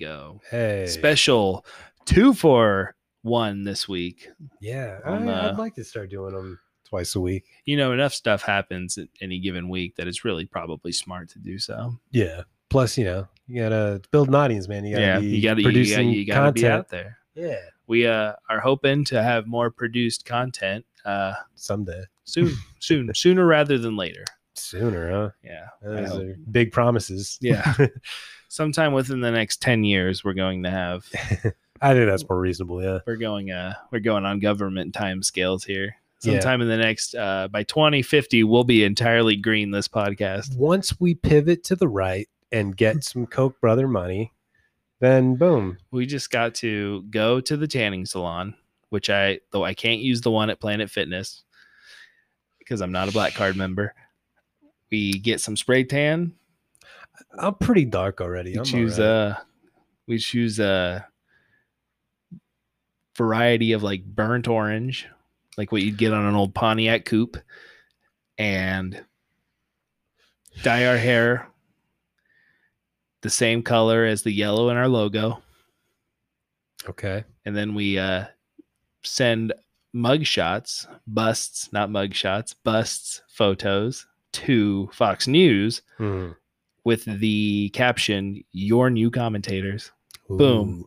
Go. Hey, Special two for one this week. yeah, on, I, uh, I'd like to start doing them twice a week. You know, enough stuff happens at any given week that it's really probably smart to do so. Yeah. Plus, you know, you gotta build an audience, man. You gotta yeah, be you gotta, you producing gotta, you gotta be out there. Yeah, We uh, are hoping to have more produced content uh, someday, soon, soon, sooner rather than later. sooner, huh? Yeah. Those are big promises. Yeah. Sometime within the next 10 years, we're going to have I think that's more reasonable. Yeah. we're going uh we're going on government time scales here Yeah. sometime in the next uh by 2050 we'll be entirely green this podcast Once we pivot to the right and get some Koch brother money, then boom. we just got to go to the tanning salon which i though i can't use the one at planet fitness because i'm not a black card member we get some spray tan I'm pretty dark already. we I'm choose alright. uh we choose a variety of like burnt orange like what you'd get on an old pontiac coupe and dye our hair the same color as the yellow in our logo okay. and then we uh send mug shots busts not mug shots busts photos to fox news Hmm. With the caption your new commentators Boom.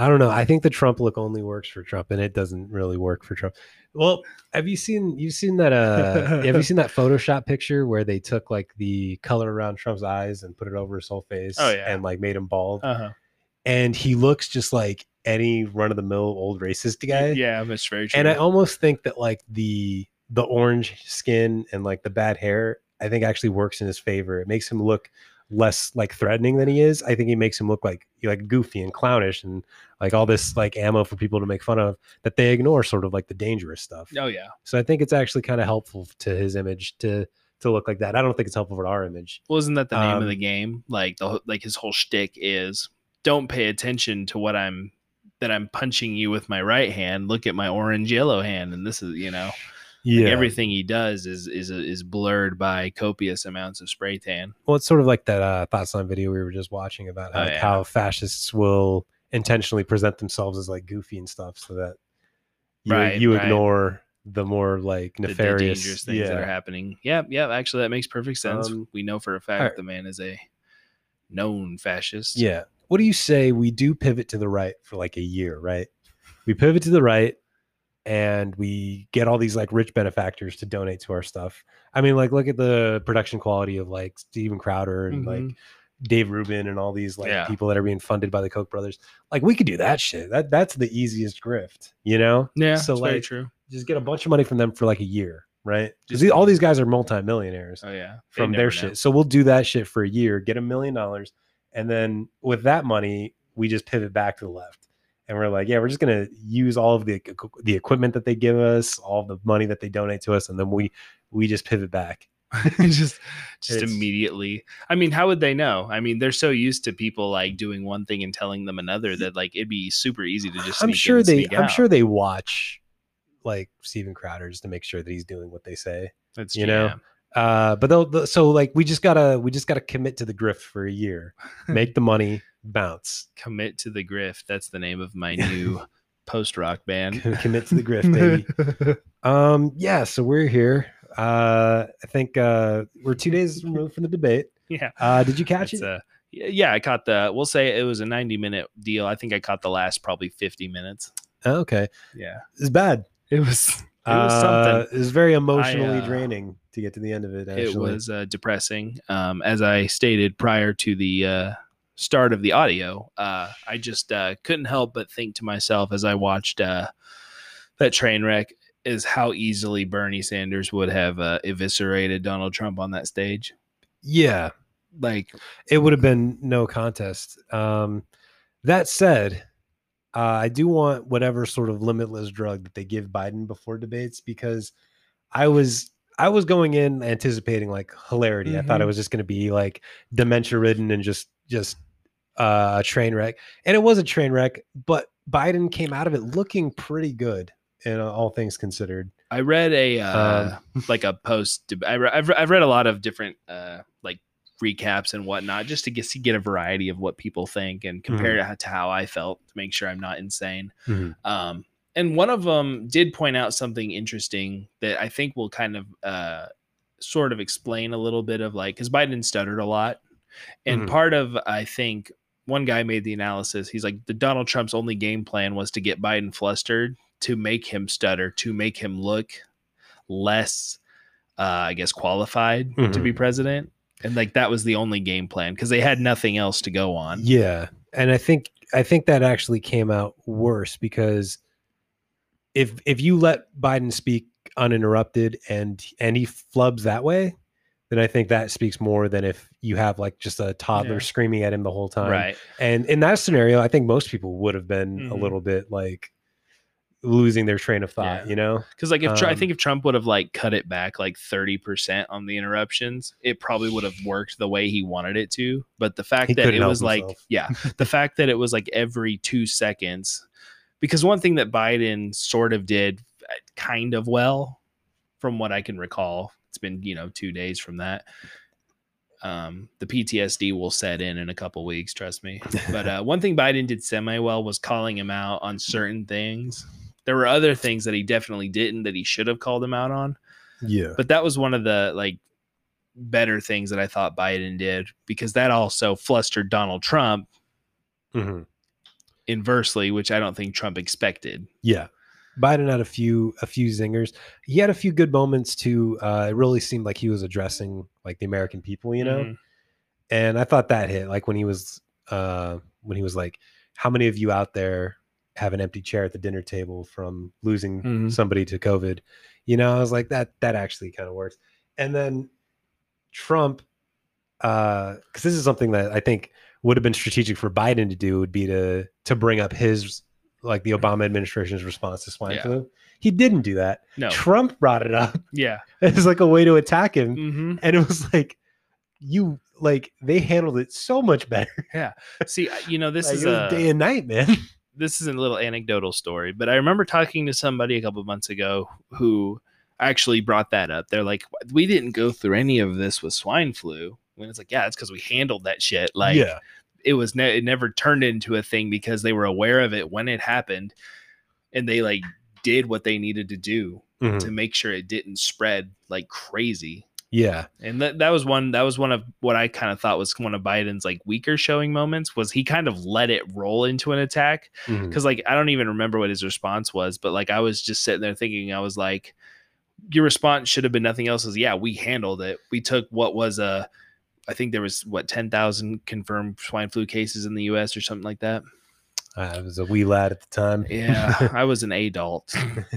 I don't know. I think the Trump look only works for Trump, and it doesn't really work for Trump. Well, have you seen you've seen that uh have you seen that Photoshop picture where they took like the color around Trump's eyes and put it over his whole face Oh, yeah. and like made him bald? uh-huh and he looks just like any run of the mill old racist guy. Yeah, that's very true. And I almost think that like the the orange skin and like the bad hair, I think actually works in his favor. It makes him look less like threatening than he is. I think he makes him look like like goofy and clownish and like all this like ammo for people to make fun of that they ignore sort of like the dangerous stuff. oh yeah. So I think it's actually kind of helpful to his image to to look like that. I don't think it's helpful for our image. Well, isn't that the name of Um, the game? Like the like his whole shtick is don't pay attention to what I'm that I'm punching you with my right hand. Look at my orange yellow hand, and this is you know like, everything he does is is is blurred by copious amounts of spray tan. Well, it's sort of like that uh, thoughts on video we were just watching about Oh, like, yeah. how fascists will intentionally present themselves as like goofy and stuff, so that you, Right, you right. ignore the more like nefarious the dangerous things that are happening. Yeah, yeah. Actually, that makes perfect sense. Um, we know for a fact alright. the man is a known fascist. Yeah. What do you say we do pivot to the right for like a year, right? We pivot to the right and we get all these like rich benefactors to donate to our stuff. I mean, like look at the production quality of like Steven Crowder and like Mhm. Dave Rubin and all these like Yeah. people that are being funded by the Koch brothers. Like we could do that shit. That that's the easiest grift, you know? Yeah, So like true. just get a bunch of money from them for like a year, right? Because all these guys are multimillionaires Oh yeah, from their know. shit. So we'll do that shit for a year, get a million dollars, and then with that money, we just pivot back to the left. And we're like, yeah, we're just gonna use all of the the equipment that they give us, all the money that they donate to us, and then we we just pivot back. just just It's- immediately i mean how would they know i mean they're so used to people like doing one thing and telling them another that like it'd be super easy to just I'm sure they I'm out. sure they watch like Steven Crowder just to make sure that he's doing what they say. that's you know, yeah. Uh, but they'll, they'll- so like we just gotta we just gotta commit to the grift for a year, make the money, bounce, commit to the grift that's the name of my new post rock band commit to the grift, baby. Um, yeah, so we're here. Uh, I think uh, we're two days removed from the debate. yeah Uh, did you catch it's it? a yeah, i caught the we'll say it was a 90 minute deal i think i caught the last probably 50 minutes Oh, okay, yeah it's bad. it was it was Uh, something It was very emotionally uh, draining to get to the end of it. it was uh, depressing. Um, as I stated prior to the uh, start of the audio, uh, I just uh, couldn't help but think to myself as I watched uh, that train wreck is how easily Bernie Sanders would have uh, eviscerated Donald Trump on that stage. yeah, Like, it would have been no contest. Um, that said, uh, I do want whatever sort of limitless drug that they give Biden before debates because I was I was going in anticipating like hilarity. I thought it Mhm. was just going to be like dementia ridden and just just uh, a train wreck, and it was a train wreck. But Biden came out of it looking pretty good, in all things considered. I read a uh, Um, like a post. I re- I've, re- I've read a lot of different uh, like recaps and whatnot, just to get see, get a variety of what people think and compare it to how I felt to make sure I'm not insane. Mhm. Um, and one of them did point out something interesting that I think will kind of uh, sort of explain a little bit of like because Biden stuttered a lot, and Mhm. part of I think one guy made the analysis. He's like the Donald Trump's only game plan was to get Biden flustered to make him stutter to make him look less, uh, I guess, qualified to be president. And like that was the only game plan because they had nothing else to go on. Yeah, and I think I think that actually came out worse because if if you let Biden speak uninterrupted and and he flubs that way, then I think that speaks more than if you have like just a toddler Yeah. screaming at him the whole time. Right. And in that scenario, I think most people would have been a Mhm. little bit like losing their train of thought. Yeah. You know? Because like if Tr- I Um, think if Trump would have like cut it back like thirty percent on the interruptions, it probably would have worked the way he wanted it to. But the fact that it was like yeah, the fact that it was like every two seconds, because one thing that Biden sort of did uh, kind of well, from what I can recall, it's been you know two days from that. Um, the PTSD will set in in a couple weeks, trust me. But uh, one thing Biden did semi well was calling him out on certain things. There were other things that he definitely didn't that he should have called him out on. Yeah. But that was one of the like better things that I thought Biden did because that also flustered Donald Trump hmm inversely, which I don't think Trump expected. Yeah. Biden had a few a few zingers. He had a few good moments too. Uh, it really seemed like he was addressing like the American people, you know. Mhm. And I thought that hit like when he was uh when he was like, How many of you out there have an empty chair at the dinner table from losing Mhm. somebody to COVID? You know, I was like, that that actually kind of works. And then Trump, uh, because this is something that I think would have been strategic for Biden to do would be to to bring up his like the Obama administration's response to swine Yeah. flu. He didn't do that. No. Trump brought it up Yeah. as like a way to attack him hmm and it was like you like they handled it so much better Yeah. See, you know, this Like, is a day and night man this is a little anecdotal story, but I remember talking to somebody a couple months ago who actually brought that up. They're like, we didn't go through any of this with swine flu. When it's like, yeah, it's because we handled that shit. Like, yeah it was ne- it never turned into a thing because they were aware of it when it happened, and they like did what they needed to do Mhm. to make sure it didn't spread like crazy. yeah And that, that was one that was one of what I kind of thought was one of Biden's like weaker showing moments was he kind of let it roll into an attack because like I don't even remember what his response was, but like I was just sitting there thinking I was like, your response should have been nothing else. Is yeah, we handled it. We took what was a, I think there was what ten thousand confirmed swine flu cases in the U.S. or something like that. I was a wee lad at the time Yeah, I was an adult,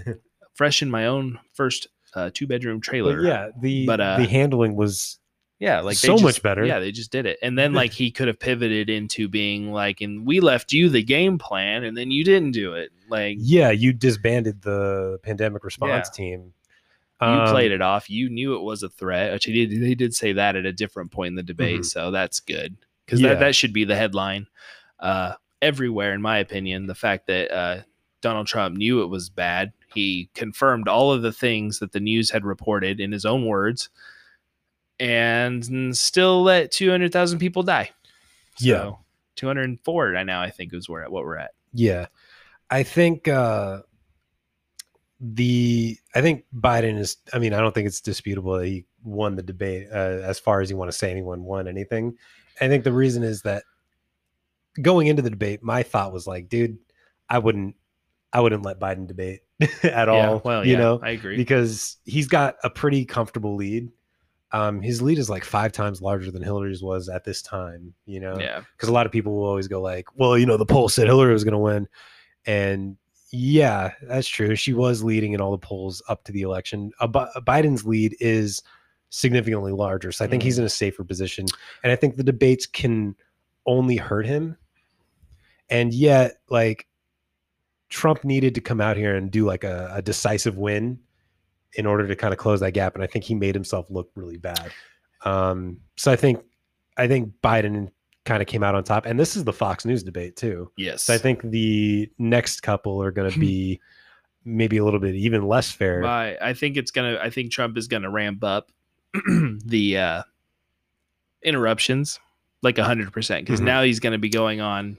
fresh in my own first uh, two bedroom but trailer. yeah the But, uh, the handling was Yeah, like they So just- much better. Yeah, they just did it, and then like he could have pivoted into being like, and we left you the game plan, and then you didn't do it. Like yeah you disbanded the pandemic response team you Um, played it off. You knew it was a threat, which he did. They did say that at a different point in the debate, Mhm. so that's good because Yeah. that that should be the headline uh, everywhere, in my opinion. The fact that uh, Donald Trump knew it was bad, he confirmed all of the things that the news had reported in his own words, and still let two hundred thousand people die. Yeah. hundred and four right now. I think is where what we're at. Yeah. I think uh the I think Biden is I mean, I don't think it's disputable that he won the debate uh, as far as you want to say anyone won anything. I think the reason is that going into the debate, my thought was like, dude, I wouldn't I wouldn't let Biden debate at all. well, you yeah, know, I agree. because he's got a pretty comfortable lead. Um, his lead is like five times larger than Hillary's was at this time, you know yeah, because a lot of people will always go like, well, you know, the poll said Hillary was going to win, and yeah, that's true. She was leading in all the polls up to the election. Uh, Biden's lead is significantly larger, so I think he's in a safer position, and I think the debates can only hurt him. And yet, like Trump needed to come out here and do like a, a decisive win in order to kind of close that gap, and I think he made himself look really bad. Um, so I think I think Biden kind of came out on top, and this is the Fox News debate too. yes. So I think the next couple are going to be maybe a little bit even less fair. I, I think it's gonna. I think Trump is gonna ramp up the uh, interruptions, like hundred percent, because Mhm. now he's going to be going on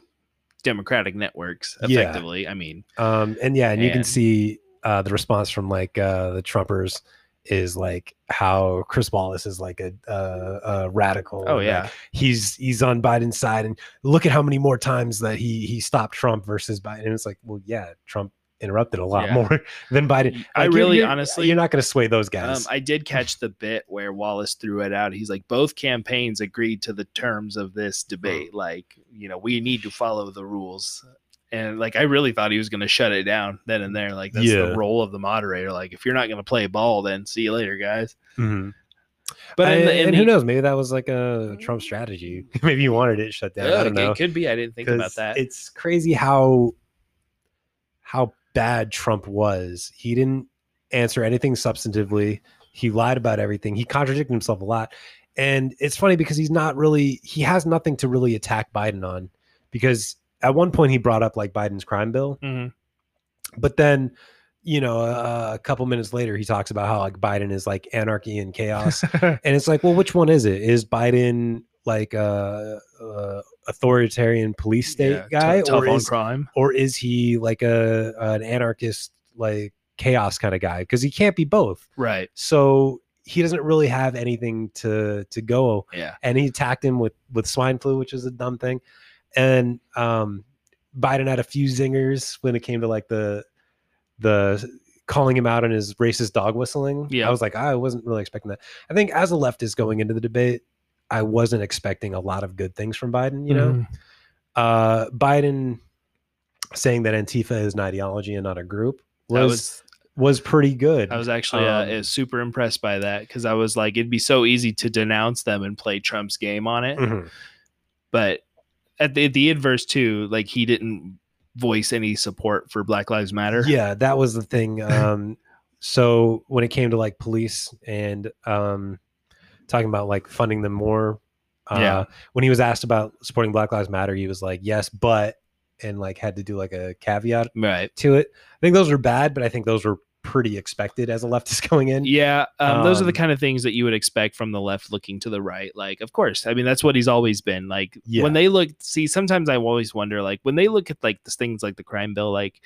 Democratic networks Yeah. effectively. I mean, Um, and yeah, and you can see uh, the response from like uh, the Trumpers is like how Chris Wallace is like a, uh, a radical. oh yeah, like, he's he's on Biden's side, and look at how many more times that he he stopped Trump versus Biden. And it's like, well, yeah, Trump interrupted a lot Yeah. more than Biden. I Like, you're- really you're- honestly- you're not going to sway those Um, guys. I did catch the bit where Wallace threw it out. He's like, both campaigns agreed to the terms of this debate. Like, you know, we need to follow the rules. And like, I really thought he was going to shut it down then and there. Like, that's Yeah. the role of the moderator. Like, if you're not going to play ball, then see you later, guys. Mhm. But in and, the, in and who knows? Maybe that was like a Trump strategy. maybe he wanted it shut down. I don't know. It could be. I didn't think about that. It's crazy how how bad Trump was. He didn't answer anything substantively. He lied about everything. He contradicted himself a lot. And it's funny because he's not really he has nothing to really attack Biden on because at one point he brought up like Biden's crime bill, Mhm. but then you know uh, a couple minutes later he talks about how like Biden is like anarchy and chaos and it's like well which one is it is Biden like a, uh authoritarian police state Yeah, guy tough or on is crime. or is he like a an anarchist like chaos kind of guy because he can't be both Right. so he doesn't really have anything to to go Yeah. and he attacked him with with swine flu which is a dumb thing and um biden had a few zingers when it came to like the the calling him out on his racist dog whistling Yeah. i was like i wasn't really expecting that i think as a leftist going into the debate i wasn't expecting a lot of good things from biden you know Mhm. uh biden saying that antifa is an ideology and not a group was was, was pretty good I was actually uh, Um, uh, super impressed by that because I was like, it'd be so easy to denounce them and play Trump's game on it. Mhm. But at the, the inverse too, like he didn't voice any support for Black Lives Matter. Yeah, that was the thing. Um, so when it came to like police and um, talking about like funding them more, uh, Yeah. when he was asked about supporting Black Lives Matter, he was like, "Yes, but," and like had to do like a caveat Right. to it. I think those were bad, but I think those were pretty expected as a leftist going in. Yeah, um, those are the Um, kind of things that you would expect from the left looking to the right. Like, of course, I mean that's what he's always been. Like Yeah. when they look, see, sometimes I always wonder, like when they look at like the things like the crime bill, like,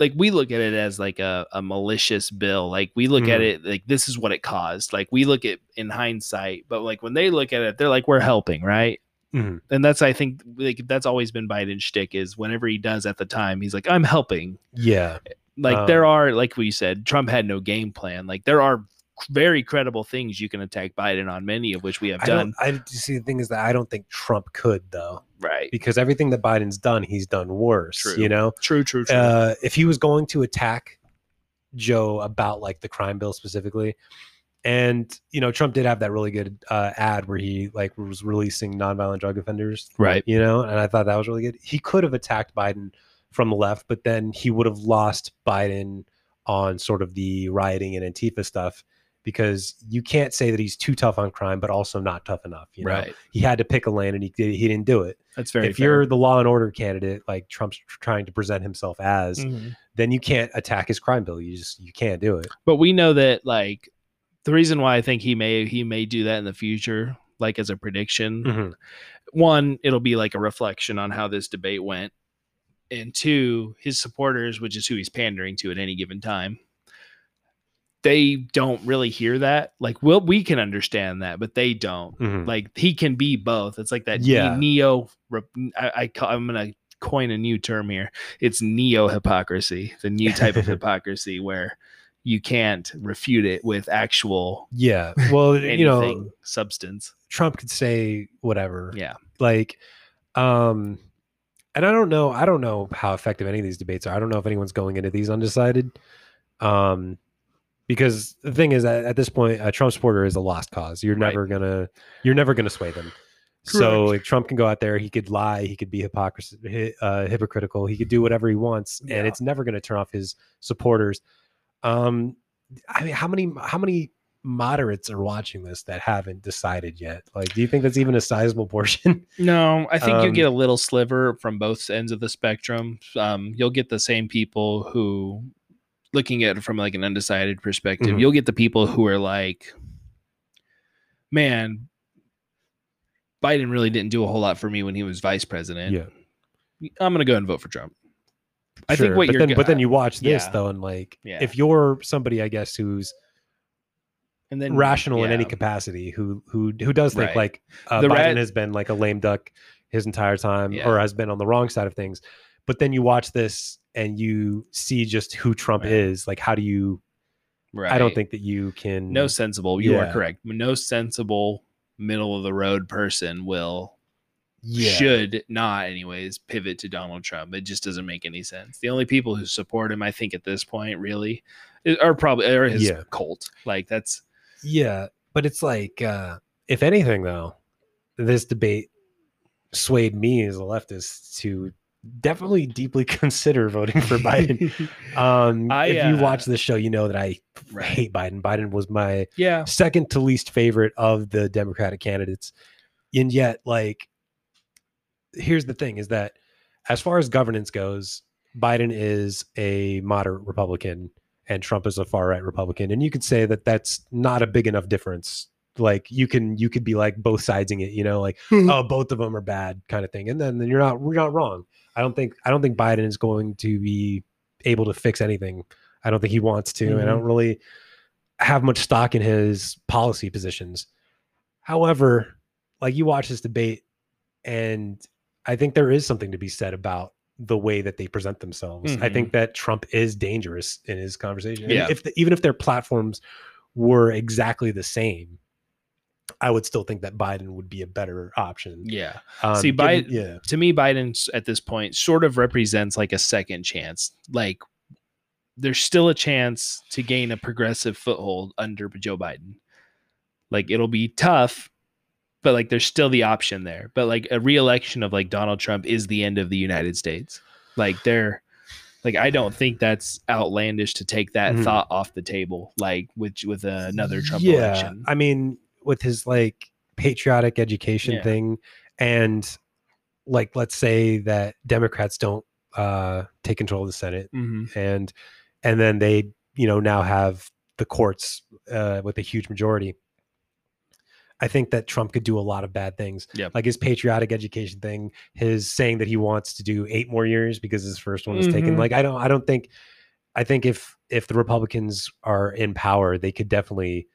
like we look at it as like a, a malicious bill. Like we look at Mhm. it like this is what it caused. Like we look at in hindsight, but like when they look at it, they're like we're helping, right? Mhm. And that's I think like that's always been Biden's shtick is whenever he does at the time, he's like I'm helping Yeah, like Um, there are like we said trump had no game plan like there are very credible things you can attack biden on many of which we have I done. I see. The thing is that I don't think Trump could though, right because everything that Biden's done, he's done worse. True. You know, true true true uh, if he was going to attack Joe about like the crime bill specifically, and you know Trump did have that really good uh, ad where he like was releasing nonviolent drug offenders, Right. You know, and I thought that was really good. He could have attacked Biden from the left, but then he would have lost Biden on sort of the rioting and Antifa stuff because you can't say that he's too tough on crime, but also not tough enough. You know, right he had to pick a lane and he did, he didn't do it. that's very if you're the law and order candidate, like Trump's trying to present himself as, Mhm. then you can't attack his crime bill. You just you can't do it. but we know that like the reason why i think he may he may do that in the future like as a prediction Mm-hmm. one it'll be like a reflection on how this debate went and two his supporters which is who he's pandering to at any given time they don't really hear that like well we can understand that but they don't Mhm. like he can be both it's like that Yeah. neo I, I call, i'm gonna coin a new term here it's neo hypocrisy the new type of hypocrisy where you can't refute it with actual Yeah. Well, you know, substance Trump could say whatever. yeah Like, um, and I don't know. I don't know how effective any of these debates are. I don't know if anyone's going into these undecided. Um, because the thing is, at, at this point, a Trump supporter is a lost cause. You're Right. never gonna, you're never gonna sway them. So like, Trump can go out there, he could lie, he could be hypocrisy, hy- uh, hypocritical, he could do whatever he wants, Yeah. and it's never going to turn off his supporters. Um, I mean, how many how many moderates are watching this that haven't decided yet? Like, do you think that's even a sizable portion? No, I think you Um, get a little sliver from both ends of the spectrum. Um, you'll get the same people who, looking at it from like an undecided perspective, Mhm. you'll get the people who are like, man, Biden really didn't do a whole lot for me when he was vice president. Yeah. I'm gonna go and vote for Trump. I think Sure, what but you're then, but then you watch this Yeah. though, and like, Yeah. if you're somebody, I guess, who's And then rational in any capacity, who who who does think Right. like uh, The Biden rat- has been like a lame duck his entire time, Yeah. or has been on the wrong side of things, but then you watch this and you see just who Trump Right. is. Like, how do you? Right. I don't think that you can. no sensible. You are correct. No sensible middle of the road person will yeah, should not anyways pivot to Donald Trump. It just doesn't make any sense. The only people who support him, I think, at this point, really, are probably are his Yeah. cult. Like that's Yeah, but it's like, uh, if anything, though, this debate swayed me as a leftist to definitely deeply consider voting for Biden. Um, I, if you uh, watch this show, you know that I Right. hate Biden. Biden was my yeah, second to least favorite of the Democratic candidates, and yet, like, here's the thing: is that as far as governance goes, Biden is a moderate Republican and Trump is a far right Republican, and you could say that that's not a big enough difference. Like you can you could be like both sidesing it, you know, like hmm. oh both of them are bad kind of thing, and then, then you're not you're not wrong. I don't think I don't think Biden is going to be able to fix anything. I don't think he wants to, and I mm-hmm. don't really have much stock in his policy positions. However, like you watch this debate, and I think there is something to be said about the way that they present themselves. I think that Trump is dangerous in his conversation. Yeah. If the, even if their platforms were exactly the same, I would still think that Biden would be a better option. yeah. Um, See, Biden- yeah, To me, Biden at this point sort of represents like a second chance. Like there's still a chance to gain a progressive foothold under Joe Biden. Like it'll be tough, but like there's still the option there. But like a reelection of like Donald Trump is the end of the United States. Like they're like I don't think that's outlandish to take that Mhm. thought off the table. Like with with another Trump yeah, election. I mean, with his like patriotic education Yeah. thing, and like let's say that Democrats don't uh, take control of the Senate, Mhm. and and then they you know now have the courts uh, with a huge majority. I think that Trump could do a lot of bad things. Yep. Like his patriotic education thing, his saying that he wants to do eight more years because his first one was taken. Mhm. Like I don't I don't think I think if if the Republicans are in power, they could definitely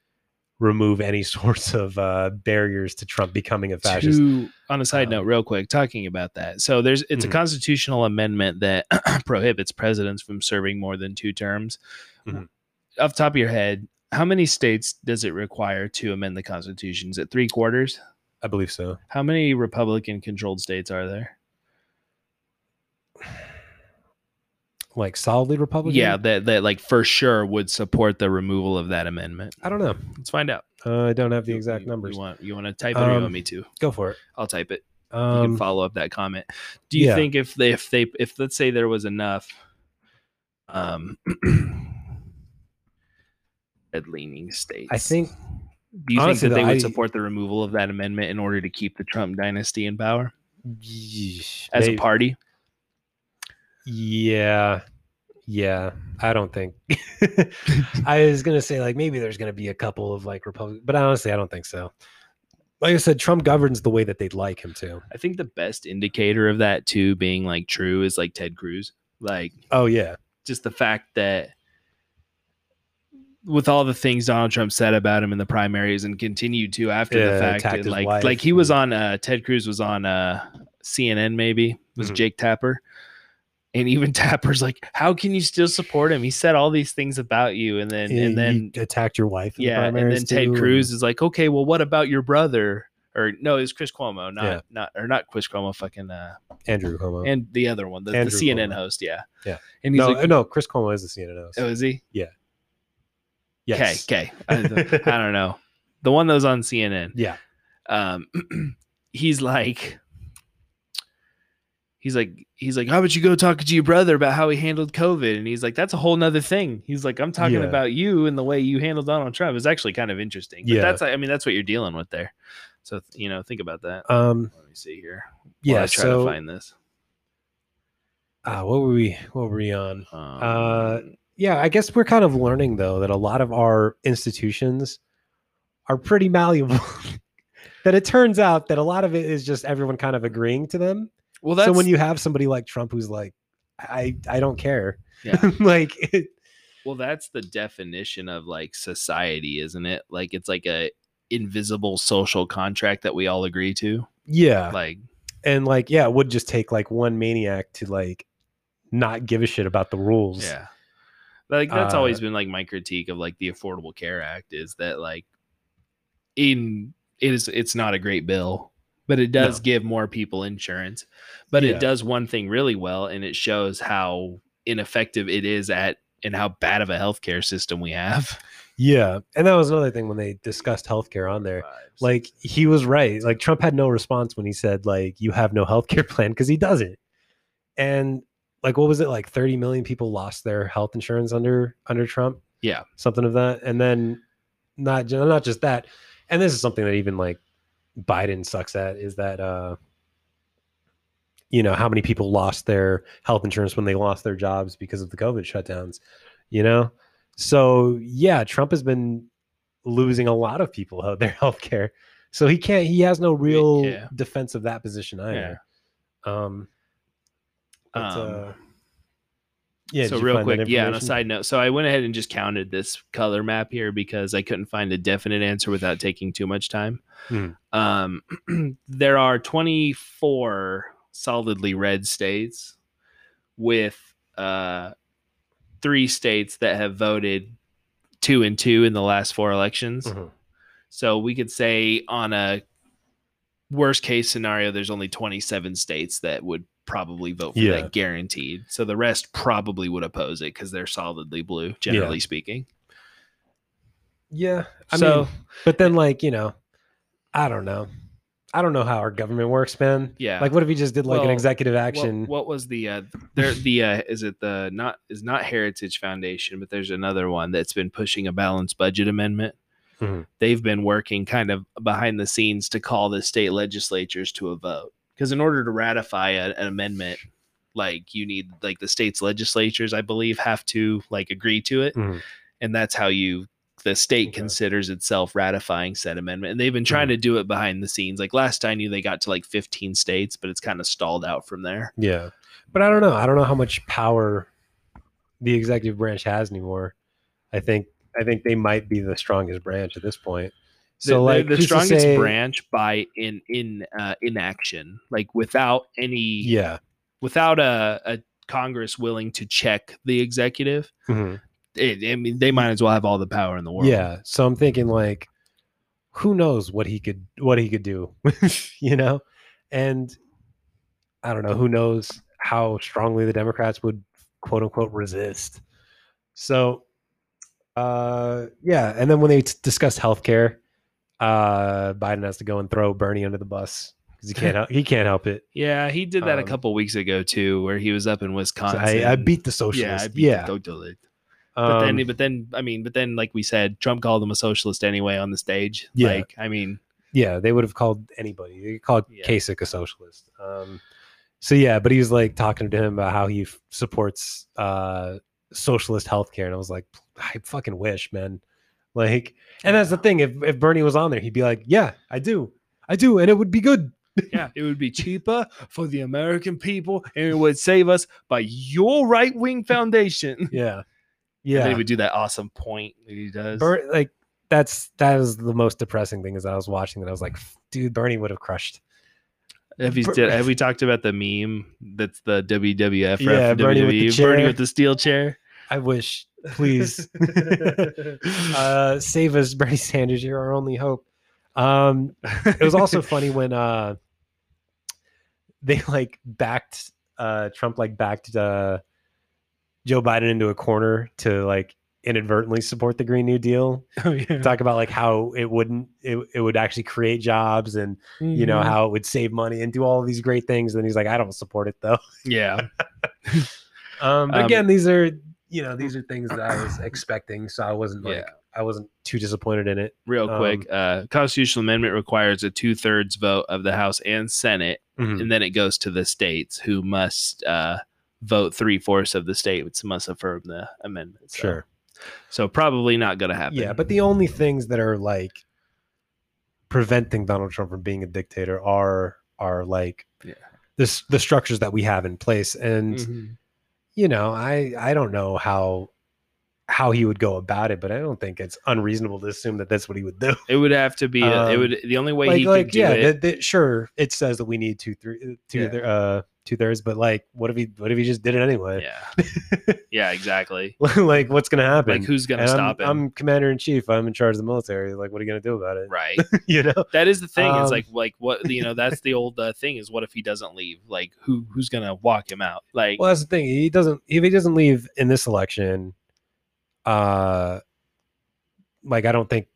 remove any sorts of uh, barriers to Trump becoming a fascist. To, on a side Um, note, real quick, talking about that. So there's it's Mhm. a constitutional amendment that prohibits presidents from serving more than two terms. Mhm. Off the top of your head, how many states does it require to amend the Constitution? Is it three quarters? I believe so. How many Republican controlled states are there? Like solidly Republican. Yeah, that that like for sure would support the removal of that amendment. I don't know. Let's find out. Uh, I don't have the exact you- numbers. You want you want to type it or you Um, want me to? Go for it. I'll type it. you Um, can follow up that comment. Do you yeah. think if they if they if let's say there was enough um leaning states I think do you honestly, think that they though, would I- support the removal of that amendment in order to keep the Trump dynasty in power as they- a party? Yeah. Yeah. I don't think I was gonna say like maybe there's gonna be a couple of like Republic, but honestly, I don't think so. Like I said, Trump governs the way that they'd like him to. I think the best indicator of that too being like true is like Ted Cruz. Like Oh yeah. just the fact that with all the things Donald Trump said about him in the primaries and continued to after Yeah, the fact, and like wife like he was on uh, Ted Cruz was on uh, CNN maybe was Mhm. Jake Tapper, and even Tapper's like, how can you still support him? He said all these things about you, and then Yeah, and then attacked your wife. in the yeah, and then Ted too, Cruz and- is like, okay, well, what about your brother? Or no, it's Chris Cuomo, not Yeah. not or not Chris Cuomo, fucking uh, Andrew Cuomo. and the other one, the, the CNN Cuomo. host, yeah, Yeah. and he's no, like, no, Chris Cuomo is the CNN host. oh, is he? Yes. Okay, okay. I, I don't know. The one that was on CNN. Yeah. Um, he's like, he's like, he's like, how about you go talk to your brother about how he handled COVID? And he's like, that's a whole nother thing. He's like, I'm talking Yeah. about you and the way you handled Donald Trump. It's actually kind of interesting. But Yeah. that's, I mean, that's what you're dealing with there. So you know, think about that. Um. Let me see here. Yeah. I try So, to find this. uh, what were we? What were we on? Um, Uh, yeah, I guess we're kind of learning though that a lot of our institutions are pretty malleable. that it turns out that a lot of it is just everyone kind of agreeing to them. Well, that's so when you have somebody like Trump who's like, I I don't care, yeah. like it, Well, that's the definition of like society, isn't it? Like it's like a invisible social contract that we all agree to. yeah, Like and like yeah, it would just take like one maniac to like not give a shit about the rules. Yeah. Like that's Uh, always been like my critique of like the Affordable Care Act is that like in it is it's not a great bill, but it does No. give more people insurance. But Yeah. it does one thing really well and it shows how ineffective it is at and how bad of a healthcare system we have. yeah, and that was another thing when they discussed healthcare on there. Like he was right. Like Trump had no response when he said like you have no healthcare plan because he doesn't. And like what was it like 30 million people lost their health insurance under under Trump? Yeah. Something of that. And then not not just that. And this is something that even like Biden sucks at is that uh you know how many people lost their health insurance when they lost their jobs because of the covid shutdowns you know so yeah trump has been losing a lot of people out their health care so he can't he has no real yeah. defense of that position either um but, Um, uh, yeah so real quick, yeah. On a side note, so I went ahead and just counted this color map here because I couldn't find a definite answer without taking too much time. Hmm. Um, there are 24 solidly red states, with uh, three states that have voted two and two in the last four elections. Mhm. So we could say on a worst case scenario, there's only 27 states that would probably vote for Yeah. that guaranteed. So the rest probably would oppose it because they're solidly blue, generally speaking. yeah i so mean but then like you know i don't know i don't know how our government works man yeah, like what if he just did like an executive action what was the uh there the uh is it the not is not Heritage Foundation, but there's another one that's been pushing a balanced budget amendment. Mhm. They've been working kind of behind the scenes to call the state legislatures to a vote. Because in order to ratify a, an amendment, like you need like the state's legislatures, I believe, have to like agree to it. Mhm. And that's how you the state Okay. considers itself ratifying said amendment. And they've been trying to do it behind the scenes. Like last I knew they got to like 15 states, but it's kind of stalled out from there. Yeah. But I don't know. I don't know how much power the executive branch has anymore. I think I think they might be the strongest branch at this point. So the, like the, the strongest say- branch by in in uh, inaction, like without any Yeah. without a, a Congress willing to check the executive. Mhm. It, I mean, they might as well have all the power in the world. Yeah. So I'm thinking like who knows what he could what he could do, you know? And I don't know, who knows how strongly the Democrats would quote unquote resist. So uh yeah, and then when they t- discuss healthcare, uh Biden has to go and throw Bernie under the bus because he can't help, he can't help it. yeah, he did that a Um, couple weeks ago too, where he was up in Wisconsin. I, I beat the yeah, socialist. Yeah, the socialist. But Um, then, but then, I mean, but then, like we said, Trump called him a socialist anyway on the stage. Yeah. Like, I mean, yeah, they would have called anybody. They called Yeah. Kasich a socialist. Um, so yeah, but he was like talking to him about how he f- supports uh, socialist healthcare, and I was like, I fucking wish, man. Like, and that's the thing. If if Bernie was on there, he'd be like, Yeah, I do, I do, and it would be good. yeah, it would be cheaper for the American people, and it would save us by your right wing foundation. Yeah, And yeah. he would do that awesome point that he does. Ber- like that's that is the most depressing thing. Is I was watching that, I was like, dude, Bernie would have crushed. have, you, Ber- did, have we talked about the meme that's the WWF Yeah, for Bernie with the WWE? Bernie with the steel chair. I wish, please. uh save us bernie sanders you're our only hope um it was also funny when uh they like backed uh trump like backed uh joe biden into a corner to like inadvertently support the green new deal oh, yeah. talk about like how it wouldn't it, it would actually create jobs and you know Mhm. how it would save money and do all these great things and then he's like i don't support it though yeah. um, Um, again these are you know these are things that i was expecting so i wasn't like Yeah. i wasn't too disappointed in it Real quick, uh, constitutional amendment requires a two thirds vote of the House and Senate, Mhm. and then it goes to the states who must uh, vote three fourths of the states must affirm the amendment. So, Sure. So probably not going to happen. Yeah, but the only things that are like preventing Donald Trump from being a dictator are are like Yeah. this the structures that we have in place and Mhm. You know i i don't know how how he would go about it but i don't think it's unreasonable to assume that that's what he would do It would have to be. a- it Um, would. The only way like he like could do yeah it. that- that- sure it says that we need two three two Yeah. uh two thirds but like what if he what if he just did it anyway yeah. yeah. Exactly. like what's gonna happen Like who's gonna And I'm- stop him? I'm commander in chief. I'm in charge of the military. Like, what are you gonna do about it? right. you know? That is the thing. Um, is like like what you know. That's the old uh, thing. Is what if he doesn't leave? Like who who's gonna walk him out? Like Well, that's the thing. He doesn't. If he doesn't leave in this election, uh, like I don't think,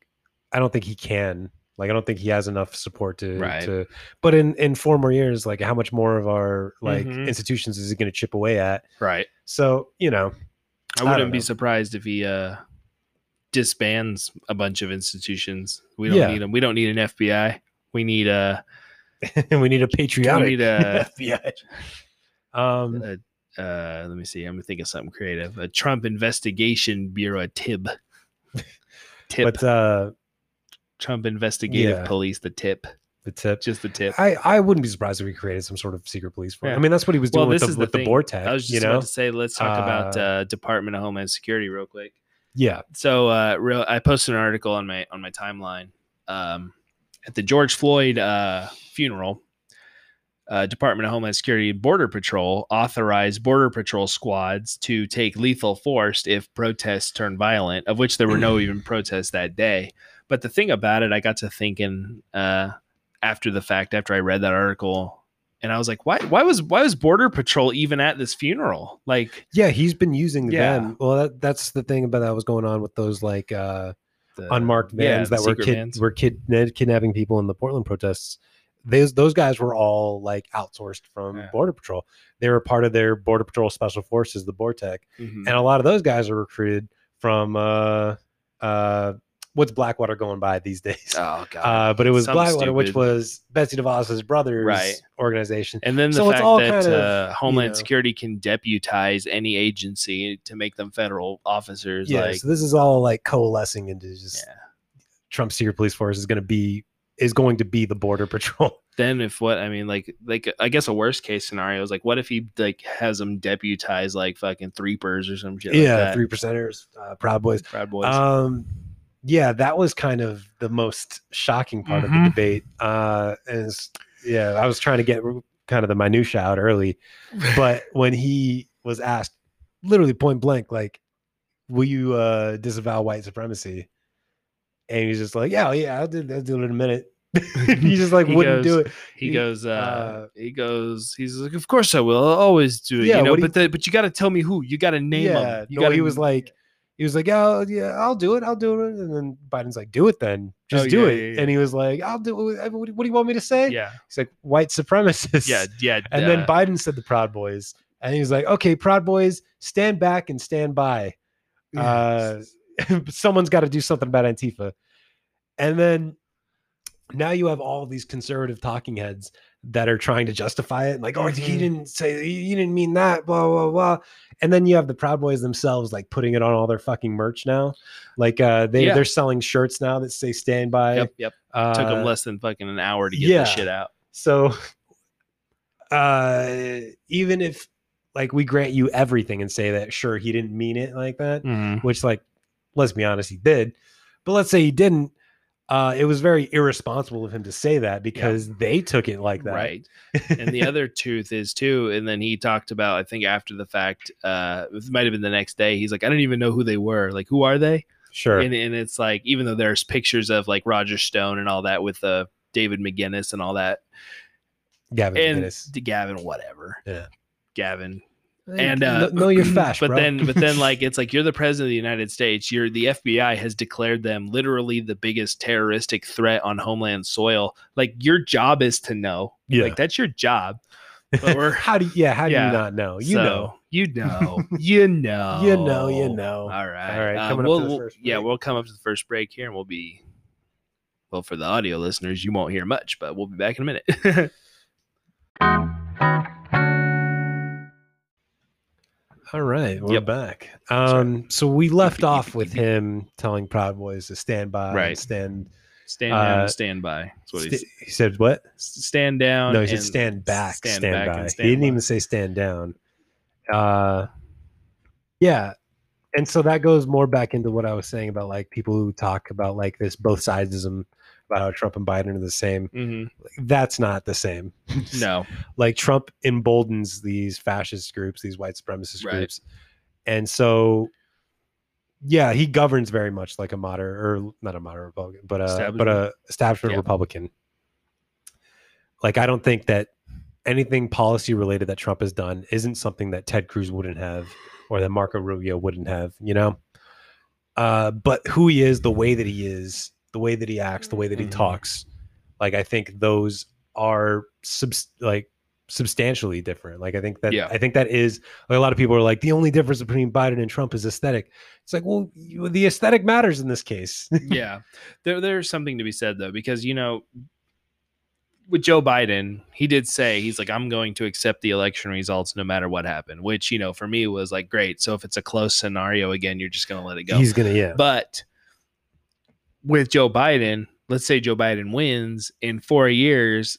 I don't think he can. Like, I don't think he has enough support to. Right. to but in in four more years, like, how much more of our like Mhm. institutions is he going to chip away at? right. So you know, I I wouldn't be know. surprised if he uh disbands a bunch of institutions. We don't Yeah. need them. We don't need an FBI. We need a we need a patriotic We need a- FBI. Um, a uh, let me see. I'm gonna think of something creative. A Trump Investigation Bureau, a TIB. TIP. but uh, Trump Investigative yeah. Police, the TIP. the tip. Just the TIP. I, I wouldn't be surprised if we created some sort of secret police force. Yeah. I mean, that's what he was doing Well, with the, with the. BORTAC. I was just you know, about to say, let's talk about Uh, uh, Department of Homeland Security real quick. yeah, so uh real i posted an article on my on my timeline um at the george floyd uh funeral uh, Department of Homeland Security Border Patrol authorized Border Patrol squads to take lethal force if protests turn violent, of which there were no even protests that day. But the thing about it, I got to thinking uh, after the fact, after I read that article, and I was like, why? Why was why was Border Patrol even at this funeral? Like yeah, he's been using Yeah. them. Well, that, that's the thing about that was going on with those like uh, the, unmarked vans the that were kid, vans. were kid, kidnapping people in the Portland protests. Those those guys were all like outsourced from Yeah. Border Patrol. They were part of their Border Patrol Special Forces, the BORTAC, Mhm. and a lot of those guys are recruited from uh, uh, what's Blackwater going by these days. Oh god. Uh, but it was Something Blackwater, which was Betsy DeVos's brother's Right. organization. And then the So it's fact all that kind of, uh, Homeland know- Security can deputize any agency to make them federal officers. Yeah, like, so this is all like coalescing into just yeah. Trump's secret police force is going to be is going to be the border patrol. Then if what I mean, like, like I guess a worst case scenario is like, what if he like has them deputize like fucking threepers or some shit? yeah, that? three percenters, uh, Proud Boys. Proud boys. Um, yeah, that was kind of the most shocking part of Mhm. the debate. Uh, and yeah, I was trying to get kind of the minutia out early, but when he was asked, literally point blank, like, "Will you uh, disavow white supremacy?" and he's just like, "Yeah, yeah, I'll do, I'll do it in a minute." he just like He wouldn't do it. he he- goes, uh, uh, he goes, he's like, of course I will. I'll always do it. Yeah, you know, he- but the, but you got to tell me who. You got to name yeah, them. You no, got he was like, he was like, "Yeah, yeah, I'll do it, I'll do it," and then Biden's like, "Do it then, just Oh, do yeah, it," yeah, yeah. and he was like, "I'll do it. What, what do you want me to say?" yeah, He's like, "White supremacists." yeah, yeah. And uh, then Biden said the Proud Boys, and he was like, "Okay, Proud Boys, stand back and stand by. Uh, someone's got to do something about Antifa." And then now you have all these conservative talking heads that are trying to justify it, like, "Oh, he Mhm. didn't say, he, he didn't mean that," blah blah blah. And then you have the Proud Boys themselves, like putting it on all their fucking merch now. Like uh, they Yeah. they're selling shirts now that say "Stand by." yep, yep. Uh, Took them less than fucking an hour to get yeah. this shit out. So, uh, even if like we grant you everything and say that sure he didn't mean it like that, Mhm. which like let's be honest he did, but let's say he didn't. Uh, it was very irresponsible of him to say that because they took it like that. Right. and the other truth is too, and then he talked about, I think after the fact, uh, it might have been the next day. He's like, I don't even know who they were. Like, who are they? sure. And, and it's like, even though there's pictures of like Roger Stone and all that with uh, David McGinnis and all that, Gavin and McInnes. to Gavin, whatever. Yeah. Gavin. And uh, know your fash, but bro. then, but then, like it's like you're the president of the United States. You're the FBI has declared them literally the biggest terroristic threat on homeland soil. Like your job is to know. yeah. Like that's your job. But we're how do you, yeah? How do Yeah. you not know? You So, know. You know. You know. You know. You know. All right. All right, Um, coming up we'll, to the we'll- yeah, we'll come up to the first break here and we'll be well for the audio listeners, you won't hear much, but we'll be back in a minute. All right, we're Yep. back. Um, so we left off with him telling Proud Boys to stand by, Right. stand, Stand down Uh, and stand by. That's what he said. he said what? Stand down. No, he said stand back, stand, back by. stand he didn't by. even say stand down. Uh, yeah, and so that goes more back into what I was saying about like people who talk about like this both sidesism about how Trump and Biden are the same. Mhm. That's not the same. No. like Trump emboldens these fascist groups, these white supremacist Right. groups, and so yeah, he governs very much like a moderate or not a moderate Republican, but a but Establishment. a establishment Yeah. Republican. Like I don't think that anything policy related that Trump has done isn't something that Ted Cruz wouldn't have or that Marco Rubio wouldn't have, you know. Uh, but who he is, the way that he is, the way that he acts, the way that he Mhm. talks, like I think those are subs- like substantially different. Like I think that Yeah. I think that is like a lot of people are like the only difference between Biden and Trump is aesthetic. It's like, well, you, the aesthetic matters in this case. yeah. There there's something to be said though, because you know, with Joe Biden, he did say he's like, I'm going to accept the election results no matter what happened, which, you know, for me was like great. So if it's a close scenario again, you're just gonna let it go. He's gonna yeah. But with Joe Biden, let's say Joe Biden wins in four years,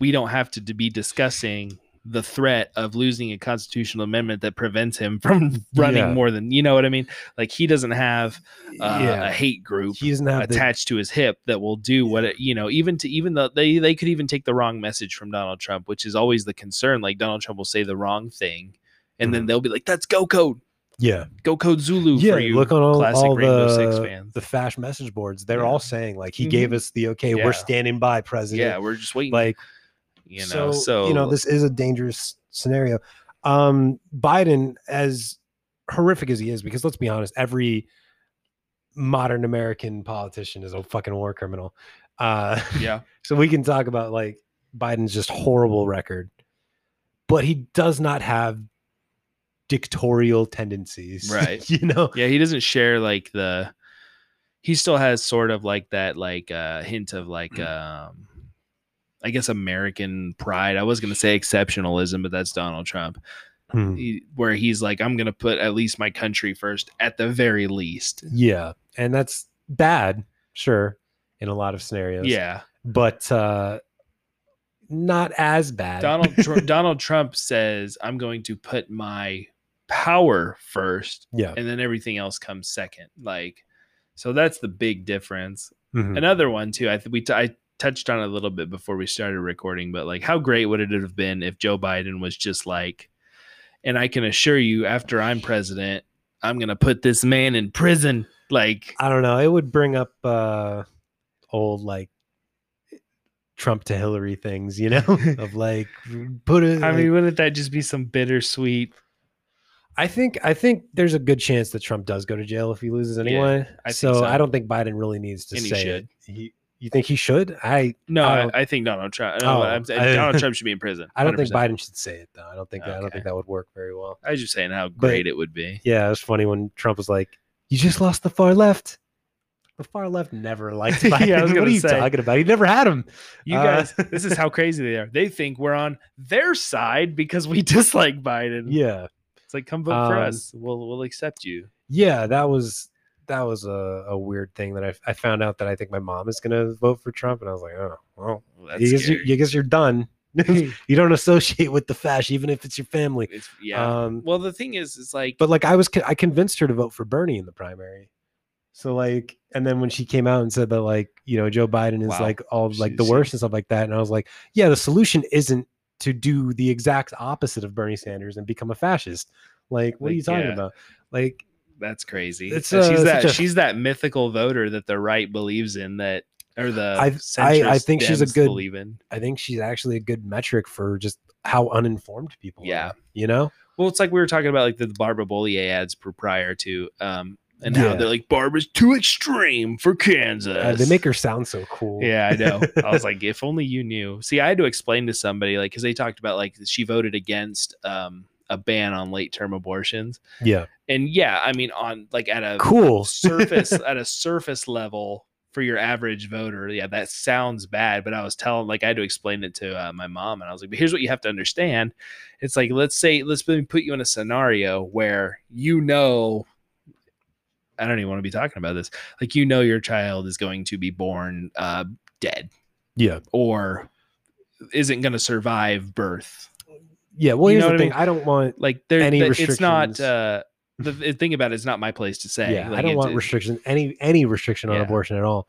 we don't have to be discussing the threat of losing a constitutional amendment that prevents him from running Yeah. more than you know what I mean. Like he doesn't have uh, a hate group he doesn't have the, attached to his hip that will do what it you know even to even though they they could even take the wrong message from Donald Trump, which is always the concern. Like Donald Trump will say the wrong thing, and then they'll be like, "That's go code, yeah. go code Zulu." Yeah, for you look on all, classic all Rainbow Six the fans. the Fash message boards. They're Yeah. all saying like he gave Mhm. us the okay. Yeah. We're standing by, President. yeah, we're just waiting. like you know, so, so, you know this is a dangerous scenario um biden as horrific as he is because let's be honest every modern american politician is a fucking war criminal uh yeah, so we can talk about like biden's just horrible record but he does not have dictatorial tendencies Right. you know yeah, he doesn't share like the. He still has sort of like that, like uh, hint of like, um, I guess American pride. I was gonna say exceptionalism, but that's Donald Trump. Hmm. he, where he's like, I'm gonna put at least my country first, at the very least. yeah and that's bad sure in a lot of scenarios Yeah, but uh not as bad Donald Tr- Donald Trump says, I'm going to put my power first, yeah and then everything else comes second. Like, so that's the big difference. Mhm. Another one too. I think we t- I touched on it a little bit before we started recording, but like, how great would it have been if Joe Biden was just like, and I can assure you, after I'm president, I'm gonna put this man in prison. Like, I don't know. It would bring up uh old like Trump to Hillary things, you know, of like put it. I like- mean, wouldn't that just be some bittersweet? I think I think there's a good chance that Trump does go to jail if he loses anyway. I think so, so. I don't think Biden really needs to And he say should. it. He, you think he should? I No, I I, think Donald Trump. No, Oh, I- Donald Trump should be in prison. I don't think Biden should say it though. I don't think I don't think that would work very well. I was just saying how great it would be. Yeah, it was funny when Trump was like, "You just lost the far left." The far left never liked Yeah, Biden. I was what are you say. talking about? He never had him. You Uh, guys, this is how crazy they are. They think we're on their side because we dislike Biden. Yeah. It's like come vote for Um, us. We'll we'll accept you. yeah that was that was a, a weird thing that I, I found out that i think my mom is going to vote for trump and i was like oh well Well, you guess, you, you guess you're done you don't associate with the fash even if it's your family It's- yeah. um well, the thing is, it's like, but like i was i convinced her to vote for bernie in the primary so like and then when she came out and said that like you know joe biden is Wow. like all like the worst and stuff like that and i was like yeah the solution isn't to do the exact opposite of bernie sanders and become a fascist like what are you talking yeah. about like that's crazy. It's, Uh, she's that a- she's that mythical voter that the right believes in that or the I- I- I think she's a good- believe in. I think she's actually a good metric for just how uninformed people Yeah. are. You know? Well, it's like we were talking about like the Barbara Bollier ads prior to um and Yeah. they're like Barbara's too extreme for Kansas. Uh, they make her sound so cool. Yeah, I know. I was like, if only you knew. See, I had to explain to somebody, like, because they talked about like she voted against um a ban on late term abortions, Yeah. and yeah, I mean, on like at a Cool. surface at a surface level for your average voter, yeah, that sounds bad. But I was telling, like, I had to explain it to uh, my mom, and I was like, but here's what you have to understand. It's like, let's say, let's put you in a scenario where you know I don't even want to be talking about this. Like you know your child is going to be born uh dead Yeah. or isn't going to survive birth. Yeah. Well, You here's know the what I thing. I don't want. Like there Any th- it's not uh the, the thing about it is not my place to say. yeah, Like, I don't want it- restriction. Any any restriction on Yeah. abortion at all.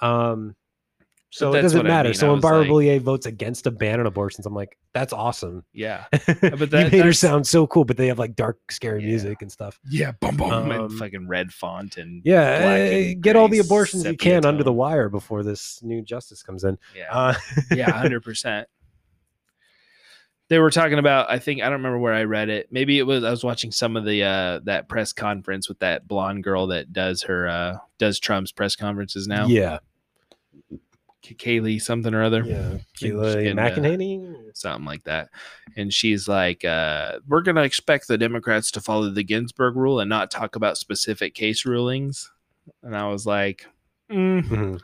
Um. So it doesn't what I matter. mean. So when Barbara like- Bollier votes against a ban on abortions, I'm like, that's awesome. Yeah. but that- you made her sound so cool, but they have like dark, scary Yeah. music and stuff. Yeah, boom boom Um, and fucking red font and Yeah, black uh, and get all the abortions you can under the wire before this new justice comes in. Yeah. Uh, yeah, hundred percent. They were talking about. I think I don't remember where I read it. Maybe it was I was watching some of the uh that press conference with that blonde girl that does her uh does Trump's press conferences now. yeah, Kaylee something or other. yeah. Kayla uh, McEnany. something like that. And she's like, uh, we're going to expect the Democrats to follow the Ginsburg rule and not talk about specific case rulings. And I was like, mm. Mhm.